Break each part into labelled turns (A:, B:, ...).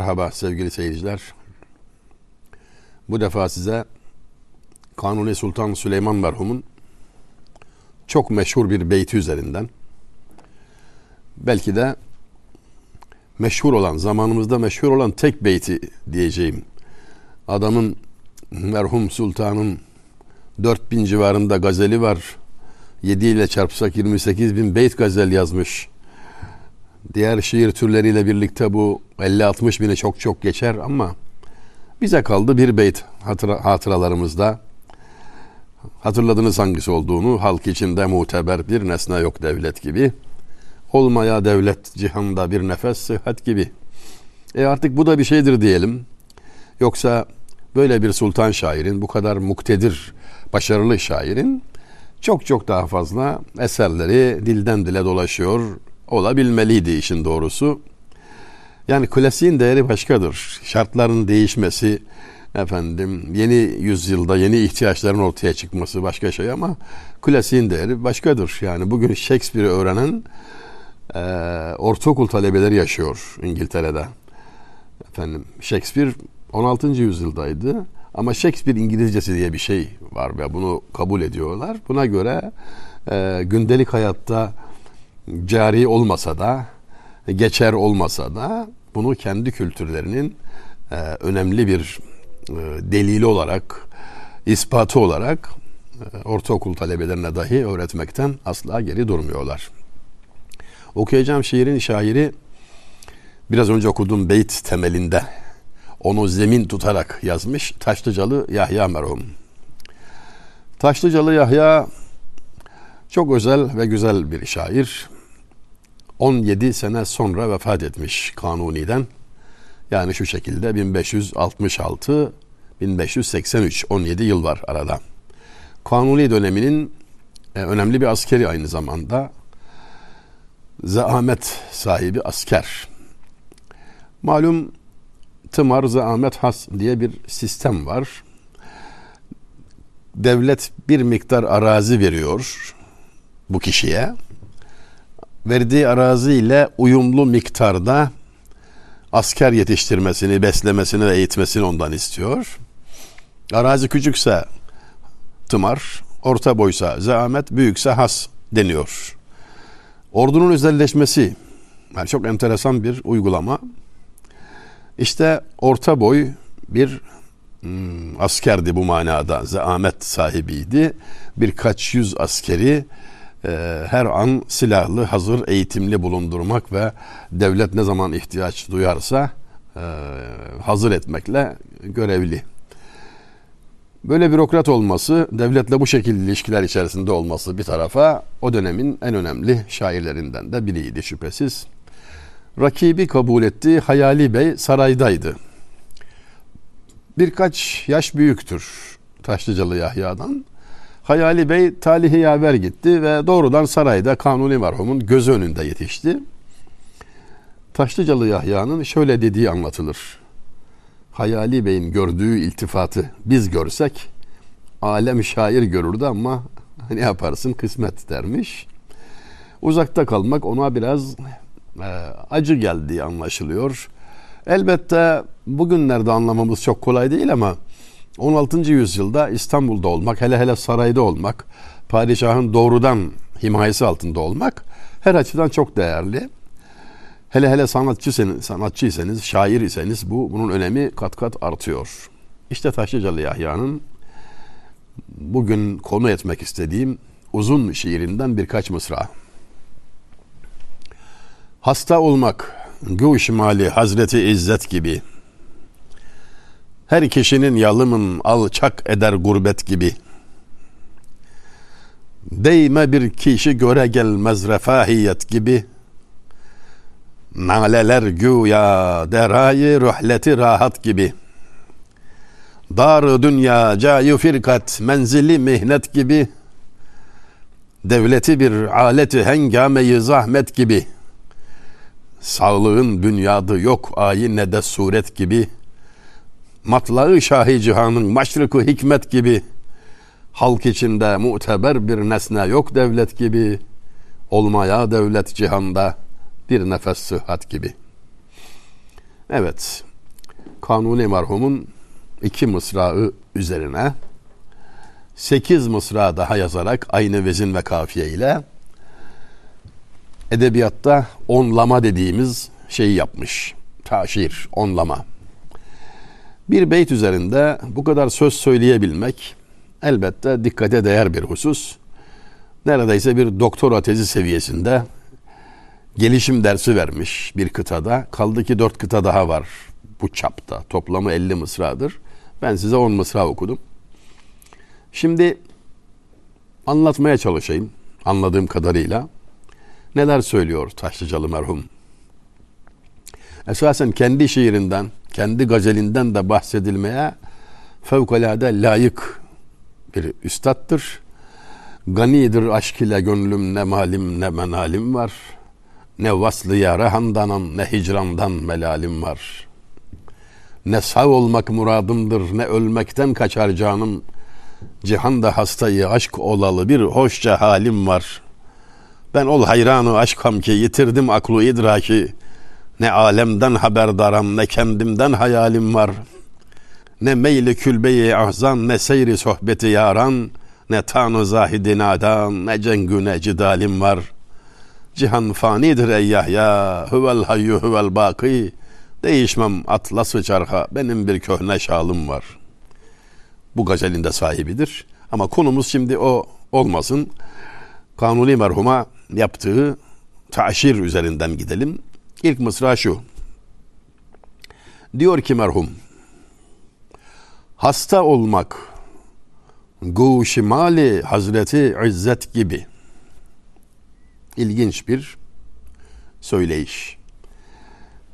A: Merhaba sevgili seyirciler. Bu defa size Kanuni Sultan Süleyman merhumun çok meşhur bir beyti üzerinden belki de meşhur olan, zamanımızda meşhur olan tek beyti diyeceğim. Adamın merhum sultanın 4000 civarında gazeli var. 7 ile çarpsak 28 bin beyt gazel yazmış. Diğer şiir türleriyle birlikte bu 50-60 bini çok çok geçer ama bize kaldı bir beyt hatıra, hatıralarımızda. Hatırladınız hangisi olduğunu halk içinde muteber bir nesne yok devlet gibi. Olmaya devlet cihanda bir nefes sıhhat gibi. E artık bu da bir şeydir diyelim. Yoksa böyle bir sultan şairin bu kadar muktedir, başarılı şairin çok çok daha fazla eserleri dilden dile dolaşıyor olabilmeliydi işin doğrusu. Yani klasiğin değeri başkadır. Şartların değişmesi, efendim yeni yüzyılda yeni ihtiyaçların ortaya çıkması başka şey ama klasiğin değeri başkadır. Yani bugün Shakespeare'i öğrenen e, ortaokul talebeleri yaşıyor İngiltere'de. Efendim Shakespeare 16. yüzyıldaydı ama Shakespeare İngilizcesi diye bir şey var ve bunu kabul ediyorlar. Buna göre e, gündelik hayatta cari olmasa da geçer olmasa da bunu kendi kültürlerinin e, önemli bir e, delili olarak ispatı olarak e, ortaokul talebelerine dahi öğretmekten asla geri durmuyorlar. Okuyacağım şiirin şairi biraz önce okuduğum beyt temelinde onu zemin tutarak yazmış Taşlıcalı Yahya merhum. Taşlıcalı Yahya çok özel ve güzel bir şair. 17 sene sonra vefat etmiş Kanuni'den. Yani şu şekilde 1566 1583 17 yıl var arada. Kanuni döneminin e, önemli bir askeri aynı zamanda. Zaamet sahibi asker. Malum tımar zaamet has diye bir sistem var. Devlet bir miktar arazi veriyor bu kişiye. Verdiği arazi ile uyumlu miktarda asker yetiştirmesini, beslemesini ve eğitmesini ondan istiyor. Arazi küçükse tımar, orta boysa zahmet, büyükse has deniyor. Ordunun özelleşmesi yani çok enteresan bir uygulama. İşte orta boy bir hmm, askerdi bu manada. Zahmet sahibiydi. Birkaç yüz askeri e, her an silahlı, hazır, eğitimli bulundurmak ve devlet ne zaman ihtiyaç duyarsa e, hazır etmekle görevli. Böyle bürokrat olması, devletle bu şekilde ilişkiler içerisinde olması bir tarafa o dönemin en önemli şairlerinden de biriydi şüphesiz. Rakibi kabul etti, Hayali Bey saraydaydı. Birkaç yaş büyüktür Taşlıcalı Yahya'dan. Hayali Bey talihi yaver gitti ve doğrudan sarayda Kanuni merhumun göz önünde yetişti. Taşlıcalı Yahya'nın şöyle dediği anlatılır. Hayali Bey'in gördüğü iltifatı biz görsek alem şair görürdü ama ne yaparsın kısmet dermiş. Uzakta kalmak ona biraz e, acı geldiği anlaşılıyor. Elbette bugünlerde anlamamız çok kolay değil ama 16. yüzyılda İstanbul'da olmak, hele hele sarayda olmak, padişahın doğrudan himayesi altında olmak her açıdan çok değerli. Hele hele sanatçısınız, sanatçıysanız, şair iseniz bu bunun önemi kat kat artıyor. İşte Taşlıcalı Yahya'nın bugün konu etmek istediğim uzun şiirinden birkaç mısra. Hasta olmak, Gûş mali Hazreti İzzet gibi.'' Her kişinin yalımın alçak eder gurbet gibi. Değme bir kişi göre gelmez refahiyet gibi. Naleler güya derayı ruhleti rahat gibi. Dar dünya cayu firkat menzili mihnet gibi. Devleti bir aleti hengameyi zahmet gibi. Sağlığın bünyadı yok ayin ne de suret gibi.'' Matlağı şahi cihanın maşrıkı hikmet gibi halk içinde muteber bir nesne yok devlet gibi olmaya devlet cihanda bir nefes sıhhat gibi. Evet Kanuni merhumun iki mısrağı üzerine sekiz mısra daha yazarak aynı vezin ve kafiye ile edebiyatta onlama dediğimiz şeyi yapmış. Taşir, onlama. Bir beyt üzerinde bu kadar söz söyleyebilmek elbette dikkate değer bir husus. Neredeyse bir doktora tezi seviyesinde gelişim dersi vermiş bir kıtada. Kaldı ki dört kıta daha var bu çapta. Toplamı 50 mısradır. Ben size 10 mısra okudum. Şimdi anlatmaya çalışayım anladığım kadarıyla. Neler söylüyor Taşlıcalı merhum? Esasen kendi şiirinden, kendi gazelinden de bahsedilmeye fevkalade layık bir üstattır. Ganidir aşk ile gönlüm ne malim ne menalim var. Ne vaslı yare handanam ne hicrandan melalim var. Ne sağ olmak muradımdır ne ölmekten kaçar canım. Cihanda hastayı aşk olalı bir hoşça halim var. Ben ol hayranı aşkam ki yitirdim aklı idraki. Ne alemden haberdaram ne kendimden hayalim var. Ne meyli külbeyi ahzan ne seyri sohbeti yaran. Ne tanı zahidi nadan ne cengü ne cidalim var. Cihan fanidir ey Yahya. Huvel hayyu huvel baki. Değişmem atlası çarha benim bir köhne şalım var. Bu gazelin de sahibidir. Ama konumuz şimdi o olmasın. Kanuni merhuma yaptığı taşir üzerinden gidelim. İlk mısra şu. Diyor ki merhum, hasta olmak, guşimali Hazreti İzzet gibi ilginç bir söyleyiş.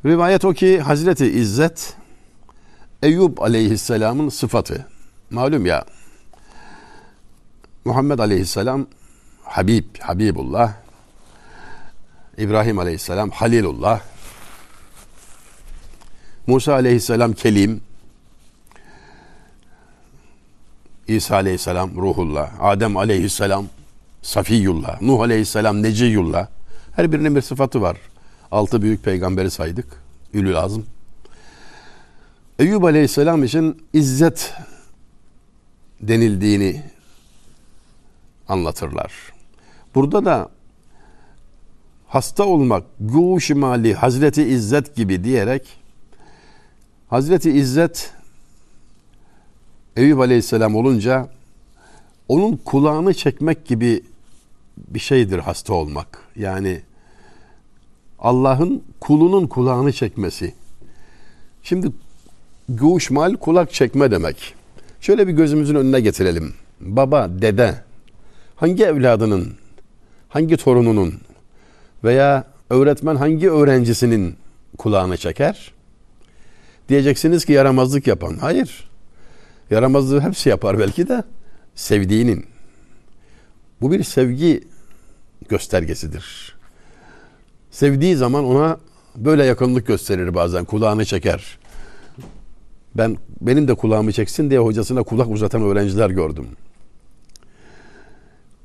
A: Rivayet o ki Hazreti İzzet Eyüp aleyhisselamın sıfatı. Malum ya Muhammed aleyhisselam Habib, Habibullah İbrahim aleyhisselam Halilullah Musa aleyhisselam Kelim İsa aleyhisselam Ruhullah Adem aleyhisselam Safiyullah Nuh aleyhisselam Neciyullah her birinin bir sıfatı var. Altı büyük peygamberi saydık. Ülül azm. Eyüp aleyhisselam için izzet denildiğini anlatırlar. Burada da hasta olmak, guşimali, Hazreti İzzet gibi diyerek Hazreti İzzet Eyüp Aleyhisselam olunca onun kulağını çekmek gibi bir şeydir hasta olmak. Yani Allah'ın kulunun kulağını çekmesi. Şimdi guşmal kulak çekme demek. Şöyle bir gözümüzün önüne getirelim. Baba, dede hangi evladının, hangi torununun veya öğretmen hangi öğrencisinin kulağını çeker? Diyeceksiniz ki yaramazlık yapan. Hayır. Yaramazlığı hepsi yapar belki de sevdiğinin. Bu bir sevgi göstergesidir. Sevdiği zaman ona böyle yakınlık gösterir bazen, kulağını çeker. Ben benim de kulağımı çeksin diye hocasına kulak uzatan öğrenciler gördüm.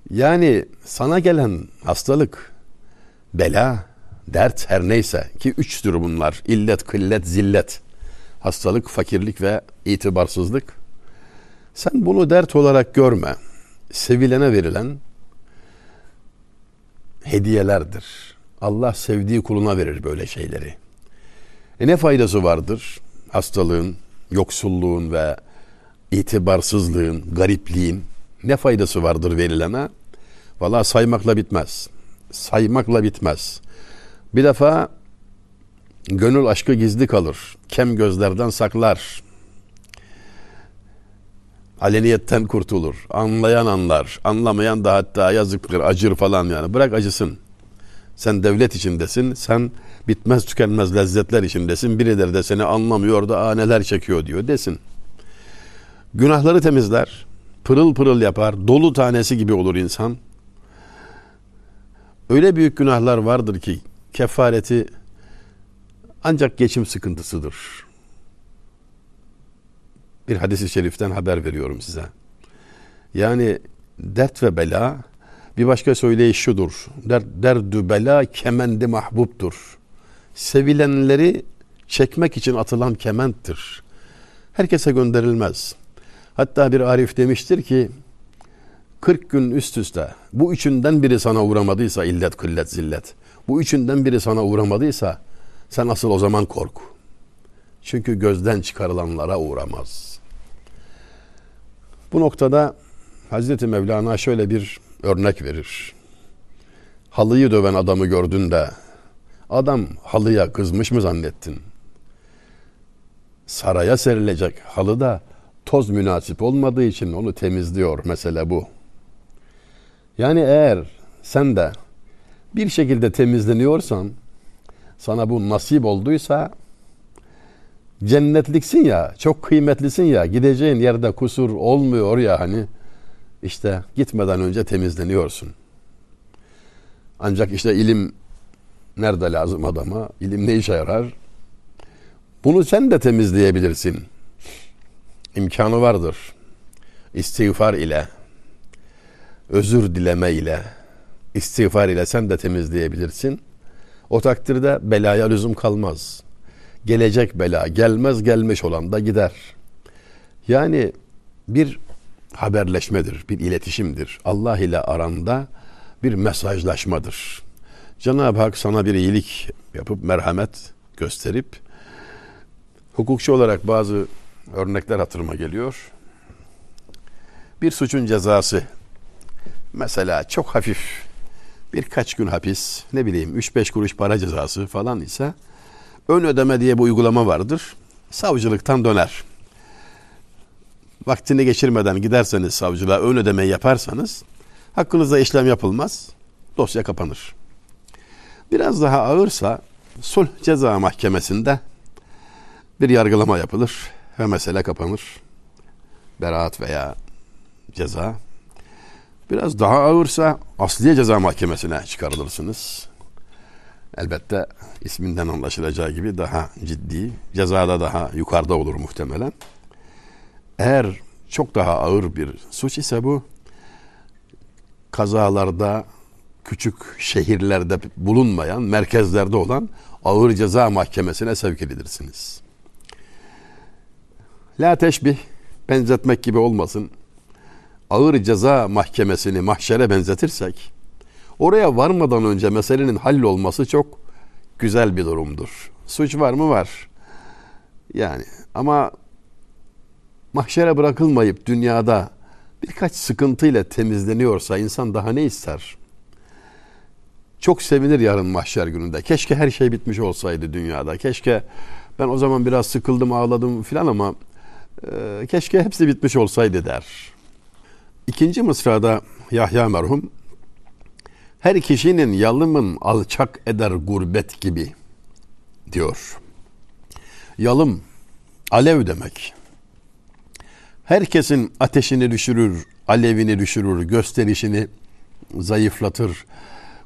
A: Yani sana gelen hastalık, bela, dert her neyse ki üçtür bunlar. İllet, kıllet, zillet. Hastalık, fakirlik ve itibarsızlık. Sen bunu dert olarak görme. Sevilene verilen hediyelerdir. Allah sevdiği kuluna verir böyle şeyleri. E ne faydası vardır hastalığın, yoksulluğun ve itibarsızlığın, garipliğin ne faydası vardır verilene? Valla saymakla bitmez. Saymakla bitmez. Bir defa gönül aşkı gizli kalır. Kem gözlerden saklar. Aleniyetten kurtulur. Anlayan anlar. Anlamayan da hatta yazıktır, acır falan yani. Bırak acısın. Sen devlet içindesin. Sen bitmez tükenmez lezzetler içindesin. Birileri de seni anlamıyor da Aa, neler çekiyor diyor desin. Günahları temizler. Pırıl pırıl yapar. Dolu tanesi gibi olur insan. Öyle büyük günahlar vardır ki kefareti ancak geçim sıkıntısıdır. Bir hadisi şeriften haber veriyorum size. Yani dert ve bela bir başka söyleyiş şudur. Der, derdü bela kemendi mahbubtur. Sevilenleri çekmek için atılan kementtir. Herkese gönderilmez. Hatta bir arif demiştir ki 40 gün üst üste bu üçünden biri sana uğramadıysa illet, kıllet, zillet. Bu üçünden biri sana uğramadıysa sen asıl o zaman kork. Çünkü gözden çıkarılanlara uğramaz. Bu noktada Hazreti Mevlana şöyle bir örnek verir. Halıyı döven adamı gördün de adam halıya kızmış mı zannettin? Saraya serilecek halı da toz münasip olmadığı için onu temizliyor mesele bu. Yani eğer sen de bir şekilde temizleniyorsan sana bu nasip olduysa cennetliksin ya, çok kıymetlisin ya, gideceğin yerde kusur olmuyor ya hani işte gitmeden önce temizleniyorsun. Ancak işte ilim nerede lazım adama? İlim ne işe yarar? Bunu sen de temizleyebilirsin. İmkanı vardır. İstiğfar ile, özür dileme ile, istiğfar ile sen de temizleyebilirsin. O takdirde belaya lüzum kalmaz. Gelecek bela gelmez gelmiş olan da gider. Yani bir haberleşmedir, bir iletişimdir. Allah ile aranda bir mesajlaşmadır. Cenab-ı Hak sana bir iyilik yapıp merhamet gösterip hukukçu olarak bazı örnekler hatırıma geliyor. Bir suçun cezası mesela çok hafif birkaç gün hapis ne bileyim 3-5 kuruş para cezası falan ise ön ödeme diye bir uygulama vardır. Savcılıktan döner. Vaktini geçirmeden giderseniz savcılığa ön ödemeyi yaparsanız hakkınızda işlem yapılmaz. Dosya kapanır. Biraz daha ağırsa sulh ceza mahkemesinde bir yargılama yapılır ve mesele kapanır. Beraat veya ceza. Biraz daha ağırsa asliye ceza mahkemesine çıkarılırsınız. Elbette isminden anlaşılacağı gibi daha ciddi, cezada daha yukarıda olur muhtemelen. Eğer çok daha ağır bir suç ise bu kazalarda küçük şehirlerde bulunmayan, merkezlerde olan ağır ceza mahkemesine sevk edilirsiniz. La teşbih benzetmek gibi olmasın. Ağır ceza mahkemesini mahşere benzetirsek oraya varmadan önce meselenin hallolması çok güzel bir durumdur. Suç var mı? Var. Yani ama mahşere bırakılmayıp dünyada birkaç sıkıntıyla temizleniyorsa insan daha ne ister? Çok sevinir yarın mahşer gününde. Keşke her şey bitmiş olsaydı dünyada. Keşke ben o zaman biraz sıkıldım ağladım filan ama e, keşke hepsi bitmiş olsaydı der. İkinci mısrada Yahya merhum her kişinin yalımın alçak eder gurbet gibi diyor. Yalım alev demek. Herkesin ateşini düşürür, alevini düşürür, gösterişini zayıflatır.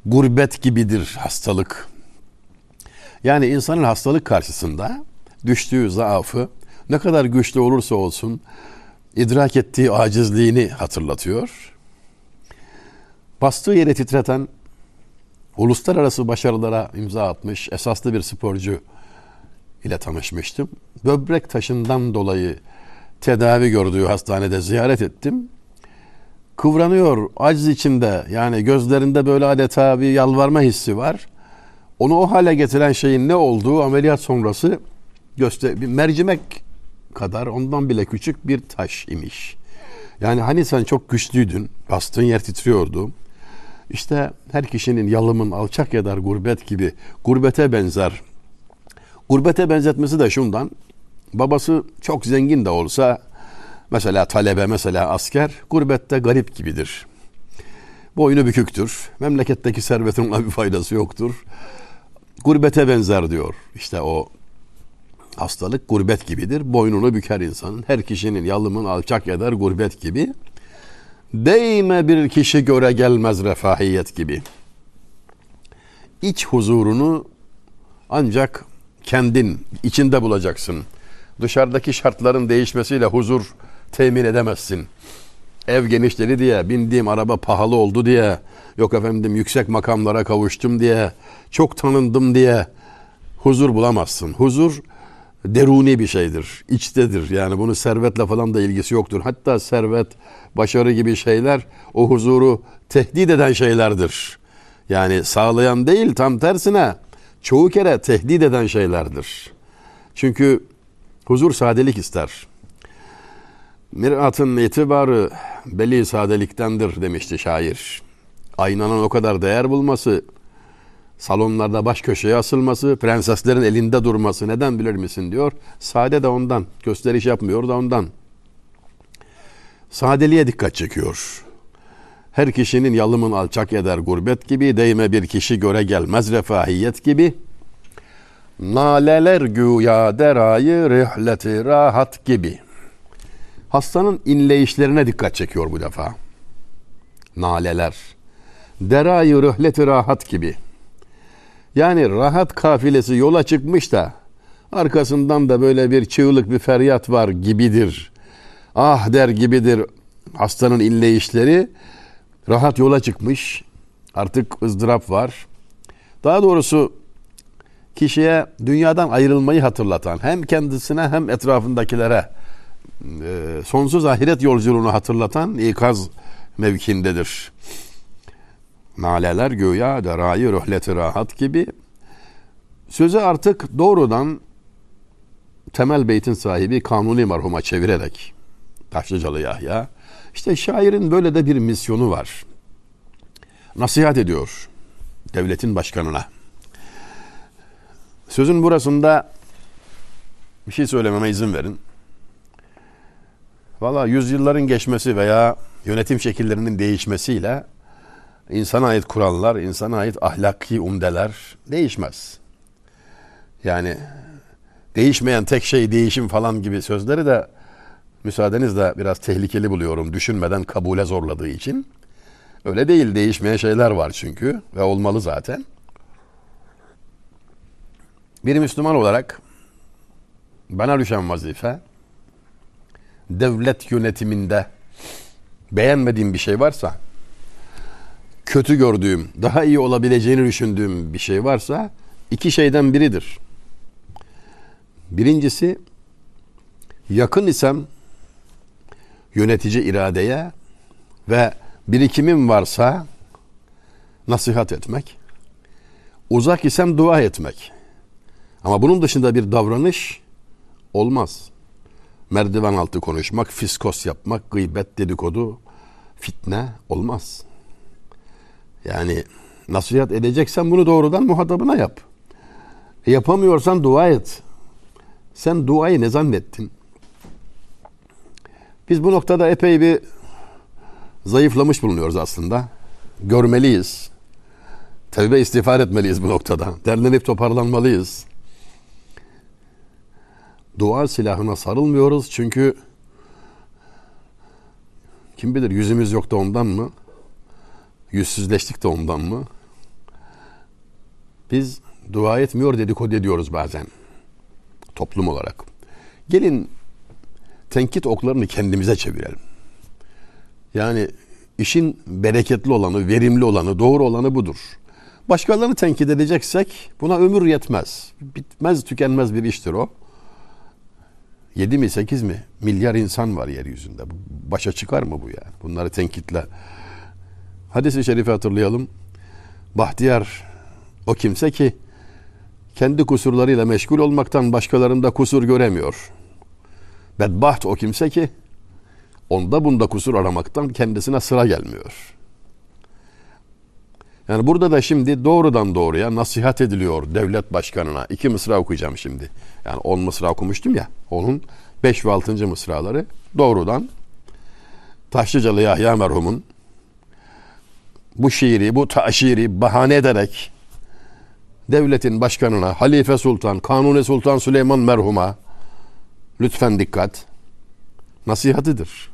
A: Gurbet gibidir hastalık. Yani insanın hastalık karşısında düştüğü zaafı ne kadar güçlü olursa olsun idrak ettiği acizliğini hatırlatıyor. Bastığı yeri titreten, uluslararası başarılara imza atmış esaslı bir sporcu ile tanışmıştım. Böbrek taşından dolayı tedavi gördüğü hastanede ziyaret ettim. Kıvranıyor aciz içinde yani gözlerinde böyle adeta bir yalvarma hissi var. Onu o hale getiren şeyin ne olduğu ameliyat sonrası göster bir mercimek kadar ondan bile küçük bir taş imiş. Yani hani sen çok güçlüydün, bastığın yer titriyordu. İşte her kişinin yalımın alçak eder gurbet gibi gurbete benzer. Gurbete benzetmesi de şundan. Babası çok zengin de olsa mesela talebe mesela asker gurbette garip gibidir. Boynu büküktür. Memleketteki servetin ona bir faydası yoktur. Gurbete benzer diyor. İşte o hastalık gurbet gibidir. Boynunu büker insanın. Her kişinin yalımın alçak eder gurbet gibi. Değme bir kişi göre gelmez refahiyet gibi. İç huzurunu ancak kendin içinde bulacaksın. Dışarıdaki şartların değişmesiyle huzur temin edemezsin. Ev genişleri diye, bindiğim araba pahalı oldu diye, yok efendim yüksek makamlara kavuştum diye, çok tanındım diye huzur bulamazsın. Huzur deruni bir şeydir. içtedir. Yani bunu servetle falan da ilgisi yoktur. Hatta servet, başarı gibi şeyler o huzuru tehdit eden şeylerdir. Yani sağlayan değil tam tersine çoğu kere tehdit eden şeylerdir. Çünkü huzur sadelik ister. Miratın itibarı belli sadeliktendir demişti şair. Aynanın o kadar değer bulması, salonlarda baş köşeye asılması, prenseslerin elinde durması neden bilir misin diyor. Sade de ondan, gösteriş yapmıyor da ondan. Sadeliğe dikkat çekiyor. Her kişinin yalımın alçak eder gurbet gibi, değme bir kişi göre gelmez refahiyet gibi. Naleler güya derayı rihleti rahat gibi. Hastanın inleyişlerine dikkat çekiyor bu defa. Naleler. Derayı rihleti rahat gibi. Yani rahat kafilesi yola çıkmış da arkasından da böyle bir çığlık bir feryat var gibidir. Ah der gibidir hastanın inleyişleri. Rahat yola çıkmış. Artık ızdırap var. Daha doğrusu kişiye dünyadan ayrılmayı hatırlatan hem kendisine hem etrafındakilere e, sonsuz ahiret yolculuğunu hatırlatan ikaz mevkindedir. Naleler göya derayı röhleti rahat gibi sözü artık doğrudan temel beytin sahibi Kanuni merhuma çevirerek Taşlıcalı Yahya işte şairin böyle de bir misyonu var. Nasihat ediyor devletin başkanına. Sözün burasında bir şey söylememe izin verin. Valla yüzyılların geçmesi veya yönetim şekillerinin değişmesiyle insana ait kurallar, insana ait ahlaki umdeler değişmez. Yani değişmeyen tek şey değişim falan gibi sözleri de müsaadenizle biraz tehlikeli buluyorum düşünmeden kabule zorladığı için. Öyle değil değişmeyen şeyler var çünkü ve olmalı zaten. Bir Müslüman olarak bana düşen vazife devlet yönetiminde beğenmediğim bir şey varsa kötü gördüğüm, daha iyi olabileceğini düşündüğüm bir şey varsa iki şeyden biridir. Birincisi yakın isem yönetici iradeye ve birikimim varsa nasihat etmek. Uzak isem dua etmek. Ama bunun dışında bir davranış olmaz. Merdiven altı konuşmak, fiskos yapmak, gıybet, dedikodu, fitne olmaz. Yani nasihat edeceksen bunu doğrudan muhatabına yap. Yapamıyorsan dua et. Sen duayı ne zannettin? Biz bu noktada epey bir zayıflamış bulunuyoruz aslında. Görmeliyiz. Tevbe istiğfar etmeliyiz bu noktada. Derlenip toparlanmalıyız. Dua silahına sarılmıyoruz çünkü kim bilir yüzümüz yok da ondan mı? Yüzsüzleştik de ondan mı? Biz dua etmiyor dedikodu ediyoruz bazen toplum olarak. Gelin tenkit oklarını kendimize çevirelim. Yani işin bereketli olanı, verimli olanı, doğru olanı budur. Başkalarını tenkit edeceksek buna ömür yetmez. Bitmez, tükenmez bir iştir o. 7 mi 8 mi milyar insan var yeryüzünde. Başa çıkar mı bu yani? Bunları tenkitle. Hadis-i şerifi hatırlayalım. Bahtiyar o kimse ki kendi kusurlarıyla meşgul olmaktan başkalarında kusur göremiyor. Bedbaht o kimse ki onda bunda kusur aramaktan kendisine sıra gelmiyor. Yani burada da şimdi doğrudan doğruya nasihat ediliyor devlet başkanına. İki mısra okuyacağım şimdi. Yani on mısra okumuştum ya. Onun beş ve altıncı mısraları doğrudan Taşlıcalı Yahya merhumun bu şiiri, bu taşiri bahane ederek devletin başkanına, Halife Sultan, Kanuni Sultan Süleyman merhuma lütfen dikkat nasihatıdır.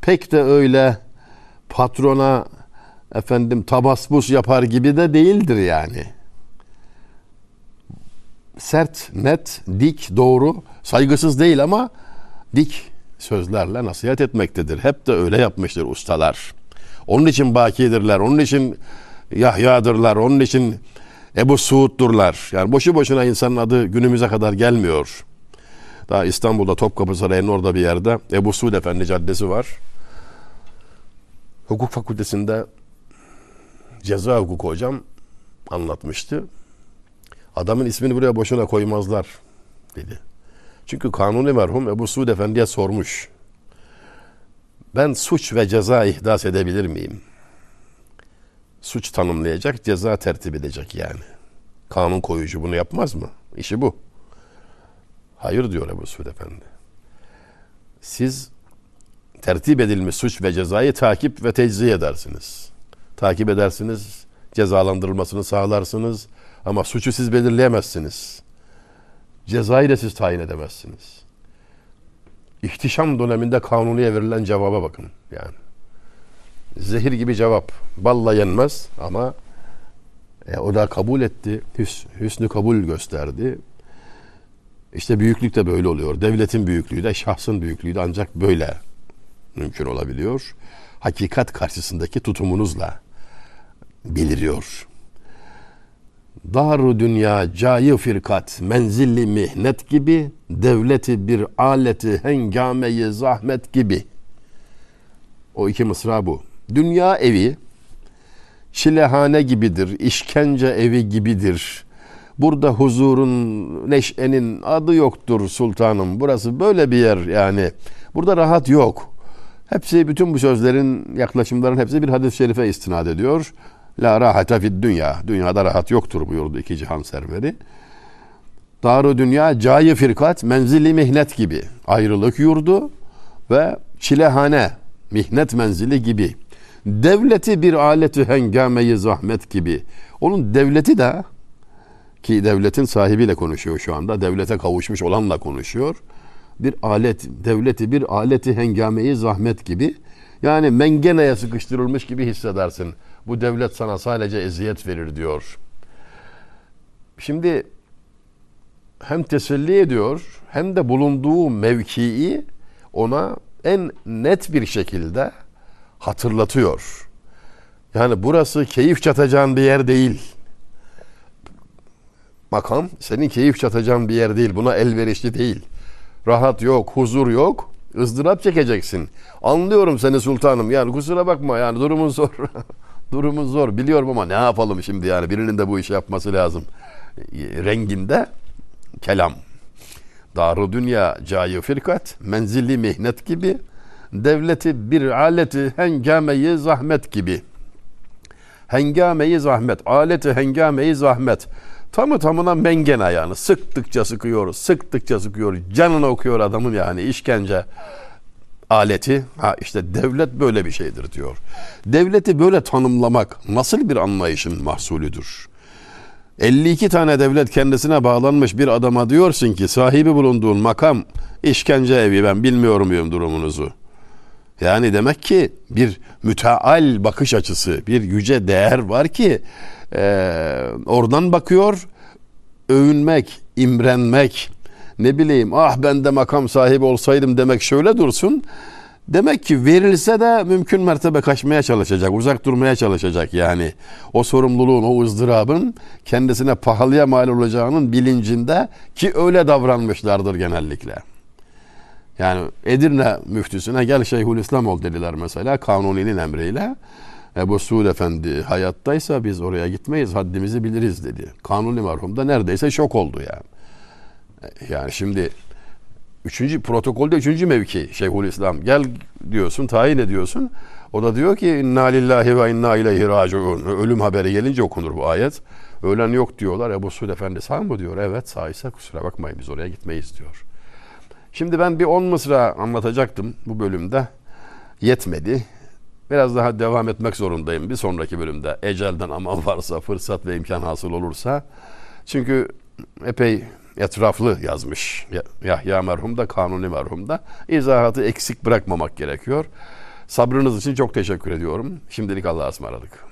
A: Pek de öyle patrona efendim tabasbus yapar gibi de değildir yani. Sert, net, dik, doğru, saygısız değil ama dik sözlerle nasihat etmektedir. Hep de öyle yapmıştır ustalar. Onun için bakidirler, onun için Yahya'dırlar, onun için Ebu Suud'durlar. Yani boşu boşuna insanın adı günümüze kadar gelmiyor. Daha İstanbul'da Topkapı Sarayı'nın orada bir yerde Ebu Suud Efendi Caddesi var. Hukuk fakültesinde ceza hukuku hocam anlatmıştı. Adamın ismini buraya boşuna koymazlar dedi. Çünkü kanuni merhum Ebu Suud Efendi'ye sormuş. Ben suç ve ceza ihdas edebilir miyim? Suç tanımlayacak, ceza tertip edecek yani. Kanun koyucu bunu yapmaz mı? İşi bu. Hayır diyor Ebu Suud Efendi. Siz tertip edilmiş suç ve cezayı takip ve tecziye edersiniz. Takip edersiniz, cezalandırılmasını sağlarsınız ama suçu siz belirleyemezsiniz. Cezayı da siz tayin edemezsiniz. İhtişam döneminde kanuniye verilen cevaba bakın yani. Zehir gibi cevap. Balla yenmez ama e, o da kabul etti. Hüs, hüsnü kabul gösterdi. İşte büyüklük de böyle oluyor. Devletin büyüklüğü de şahsın büyüklüğü de ancak böyle mümkün olabiliyor. Hakikat karşısındaki tutumunuzla beliriyor. Daru dünya cayı firkat menzilli mihnet gibi devleti bir aleti hengameyi zahmet gibi. O iki mısra bu. Dünya evi çilehane gibidir, işkence evi gibidir. Burada huzurun, neşenin adı yoktur sultanım. Burası böyle bir yer yani. Burada rahat yok. Hepsi bütün bu sözlerin, yaklaşımların hepsi bir hadis-i şerife istinad ediyor. La rahate fid dünya. Dünyada rahat yoktur buyurdu iki cihan serveri. Daru dünya cayı firkat menzili mihnet gibi. Ayrılık yurdu ve çilehane mihnet menzili gibi. Devleti bir aleti hengameyi zahmet gibi. Onun devleti de ki devletin sahibiyle konuşuyor şu anda. Devlete kavuşmuş olanla konuşuyor. Bir alet, devleti bir aleti hengameyi zahmet gibi. Yani mengeneye sıkıştırılmış gibi hissedersin. Bu devlet sana sadece eziyet verir diyor. Şimdi hem teselli ediyor hem de bulunduğu mevkii ona en net bir şekilde hatırlatıyor. Yani burası keyif çatacağın bir yer değil. Makam senin keyif çatacağın bir yer değil. Buna elverişli değil. Rahat yok, huzur yok. ızdırap çekeceksin. Anlıyorum seni sultanım. Yani kusura bakma yani durumun zor. durumun zor. Biliyorum ama ne yapalım şimdi yani birinin de bu işi yapması lazım. Renginde kelam. Daru dünya cayı firkat, menzilli mihnet gibi, devleti bir aleti hengameyi zahmet gibi. Hengameyi zahmet, aleti hengameyi zahmet. Tamı tamına mengen ayağını sıktıkça sıkıyoruz, sıktıkça sıkıyoruz. Canını okuyor adamın yani işkence aleti. Ha işte devlet böyle bir şeydir diyor. Devleti böyle tanımlamak nasıl bir anlayışın mahsulüdür? 52 tane devlet kendisine bağlanmış bir adama diyorsun ki sahibi bulunduğun makam işkence evi ben bilmiyorum diyorum durumunuzu. Yani demek ki bir müteal bakış açısı, bir yüce değer var ki e, oradan bakıyor, övünmek, imrenmek, ne bileyim ah ben de makam sahibi olsaydım demek şöyle dursun. Demek ki verilse de mümkün mertebe kaçmaya çalışacak, uzak durmaya çalışacak yani. O sorumluluğun, o ızdırabın kendisine pahalıya mal olacağının bilincinde ki öyle davranmışlardır genellikle. Yani Edirne müftüsüne gel Şeyhülislam ol dediler mesela Kanuni'nin emriyle. Ebu Suud Efendi hayattaysa biz oraya gitmeyiz haddimizi biliriz dedi. Kanuni merhum da neredeyse şok oldu yani. Yani şimdi üçüncü protokolde üçüncü mevki Şeyhülislam gel diyorsun tayin ediyorsun. O da diyor ki inna lillahi ve inna ileyhi raciun. Ölüm haberi gelince okunur bu ayet. Ölen yok diyorlar. Ebu Suud Efendi sağ mı diyor? Evet sağ ise kusura bakmayın biz oraya gitmeyiz diyor. Şimdi ben bir on mısra anlatacaktım bu bölümde. Yetmedi. Biraz daha devam etmek zorundayım bir sonraki bölümde. Ecelden aman varsa, fırsat ve imkan hasıl olursa. Çünkü epey etraflı yazmış. Yahya merhum da Kanuni merhum da. İzahatı eksik bırakmamak gerekiyor. Sabrınız için çok teşekkür ediyorum. Şimdilik Allah'a ısmarladık.